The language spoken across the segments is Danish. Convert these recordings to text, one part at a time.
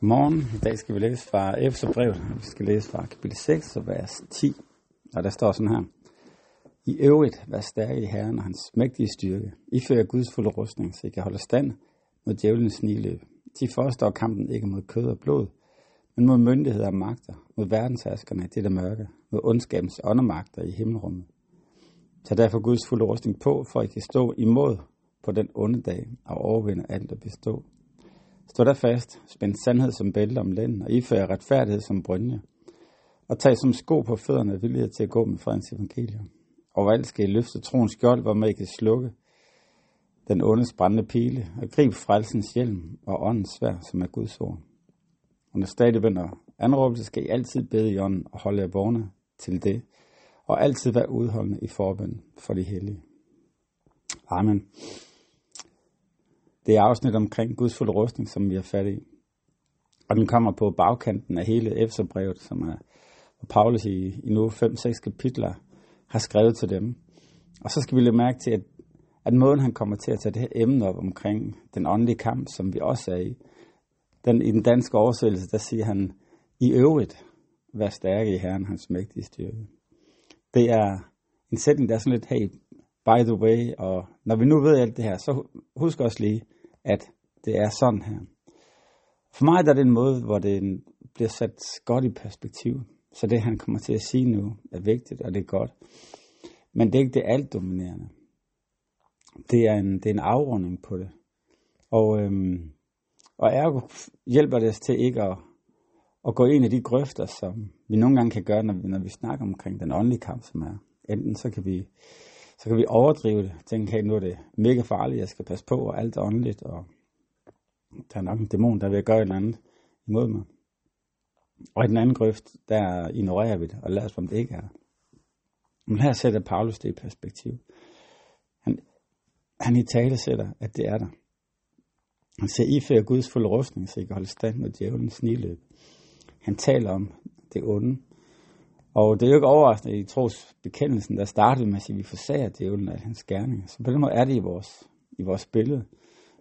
Godmorgen. I dag skal vi læse fra Efeserbrevet. Vi skal læse fra kapitel 6, vers 10. Og der står sådan her. I øvrigt, vær stærke i Herren og hans mægtige styrke. I fører Guds fulde rustning, så I kan holde stand mod djævelens sniløb. De forestår kampen ikke mod kød og blod, men mod myndigheder og magter, mod verdensherskerne i dette mørke, mod ondskabens åndemagter i himmelrummet. Tag derfor Guds fulde rustning på, for I kan stå imod på den onde dag og overvinde alt og bestå. Stå der fast, spænd sandhed som bælte om lænden, og ifør retfærdighed som brynje. Og tag som sko på fødderne vilje til at gå med fredens evangelium. Overalt skal I løfte troens skjold, hvor man I kan slukke den ondes brændende pile, og grib frelsens hjelm og åndens svær, som er Guds ord. Og når stadig vender anråbelse, skal I altid bede i ånden og holde jer vågne til det, og altid være udholdende i forbøn for de hellige. Amen. Det er afsnit omkring Guds fulde rustning, som vi har fat i. Og den kommer på bagkanten af hele Efeserbrevet, som er hvor Paulus i, i nu 5-6 kapitler har skrevet til dem. Og så skal vi lægge mærke til, at, at måden han kommer til at tage det her emne op omkring den åndelige kamp, som vi også er i, den, i den danske oversættelse, der siger han, i øvrigt, vær stærke i Herren, hans mægtige styrke. Det er en sætning, der er sådan lidt, hey, by the way, og når vi nu ved alt det her, så husk også lige, at det er sådan her. For mig der er det en måde, hvor det bliver sat godt i perspektiv. Så det, han kommer til at sige nu, er vigtigt, og det er godt. Men det er ikke det alt dominerende. Det er en, det er en afrunding på det. Og, øhm, og ergo hjælper det os til ikke at, at gå ind i de grøfter, som vi nogle gange kan gøre, når vi, når vi snakker omkring den åndelige kamp, som er. Enten så kan vi, så kan vi overdrive det, tænke, hey, nu er det mega farligt, jeg skal passe på, og alt er åndeligt, og der er nok en dæmon, der vil gøre et eller andet imod mig. Og i den anden grøft, der ignorerer vi det, og lader os, om det ikke er. Men her sætter Paulus det i perspektiv. Han, han i tale sætter, at det er der. Han siger, I fører Guds fulde rustning, så I kan holde stand mod djævelens sniløb. Han taler om det onde. Og det er jo ikke overraskende i trosbekendelsen, der startede med at sige, at vi forsager djævlen af hans gerninger. Så på den måde er det i vores, i vores billede.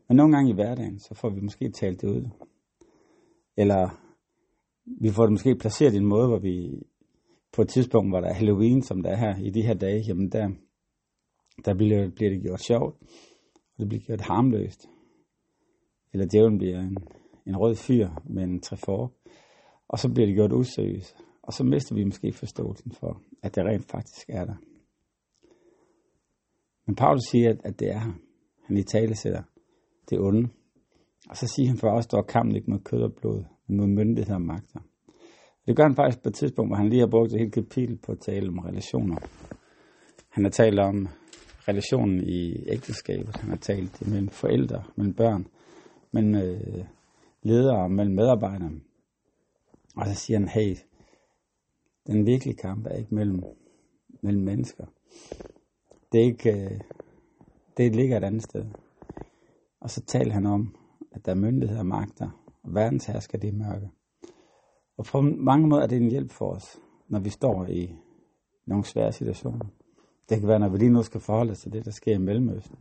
Men nogle gange i hverdagen, så får vi måske talt det ud. Eller vi får det måske placeret i en måde, hvor vi på et tidspunkt, hvor der er Halloween, som der er her i de her dage, jamen der, der bliver, bliver det gjort sjovt, og det bliver gjort harmløst. Eller djævlen bliver en, en rød fyr med en trefor, og så bliver det gjort useriøst. Og så mister vi måske forståelsen for, at det rent faktisk er der. Men Paulus siger, at, at det er her. Han i tale sætter det onde. Og så siger han, for os står kampen ikke mod kød og blod, men mod myndigheder og magter. Det gør han faktisk på et tidspunkt, hvor han lige har brugt et helt kapitel på at tale om relationer. Han har talt om relationen i ægteskabet. Han har talt mellem forældre, mellem børn, mellem øh, ledere, mellem medarbejdere. Og så siger han, hey, den virkelige kamp er ikke mellem, mellem mennesker. Det, er ikke, øh, det ligger et andet sted. Og så taler han om, at der er myndigheder og magter, og verdenshersker det mørke. Og på mange måder er det en hjælp for os, når vi står i nogle svære situationer. Det kan være, når vi lige nu skal forholde os til det, der sker i Mellemøsten.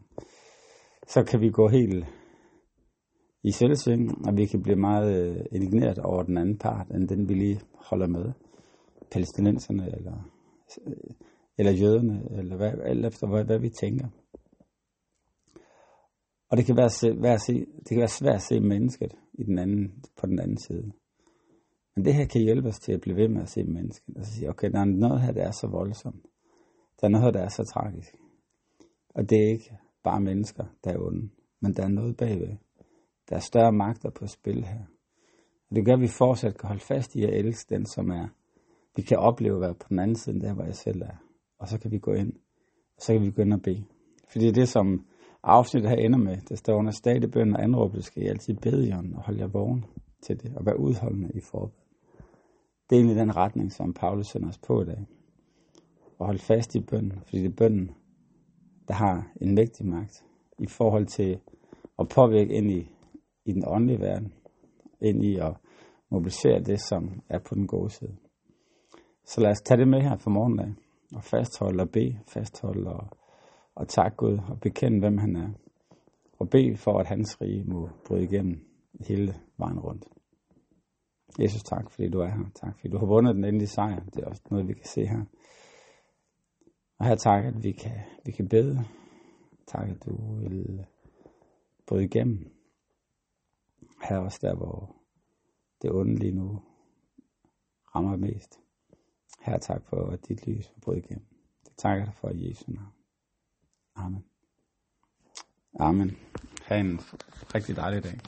Så kan vi gå helt i selvsving, og vi kan blive meget øh, indigneret over den anden part, end den vi lige holder med. Palæstinenserne, eller, eller jøderne, eller hvad, alt efter hvad, hvad vi tænker. Og det kan være, være se, det kan være svært at se mennesket i den anden, på den anden side. Men det her kan hjælpe os til at blive ved med at se mennesket. Og så sige, okay, der er noget her, der er så voldsomt. Der er noget her, der er så tragisk. Og det er ikke bare mennesker, der er onde. Men der er noget bagved. Der er større magter på spil her. Og det gør, at vi fortsat kan holde fast i at elske den, som er. Vi kan opleve at være på den anden side, der hvor jeg selv er. Og så kan vi gå ind. Og så kan vi gå ind og bede. Fordi det er det, som afsnittet her ender med. Der står under stadig bøn og anråb, skal I altid bede jer og holde jer vågen til det. Og være udholdende i forbud. Det er egentlig den retning, som Paulus sender os på i dag. Og holde fast i bønden, fordi det er bønden, der har en mægtig magt i forhold til at påvirke ind i, i den åndelige verden, ind i at mobilisere det, som er på den gode side. Så lad os tage det med her for morgendag, og fastholde og bede, fastholde og, og tak Gud, og bekende, hvem han er. Og bede for, at hans rige må bryde igennem hele vejen rundt. Jesus, tak fordi du er her. Tak fordi du har vundet den endelige sejr. Det er også noget, vi kan se her. Og her tak, at vi kan, vi kan bede. Tak, at du vil bryde igennem. Her også der, hvor det onde lige nu rammer mest. Her tak for, at dit lys var brudt igennem. Det takker dig for i Jesu navn. Amen. Amen. Ha' en rigtig dejlig dag.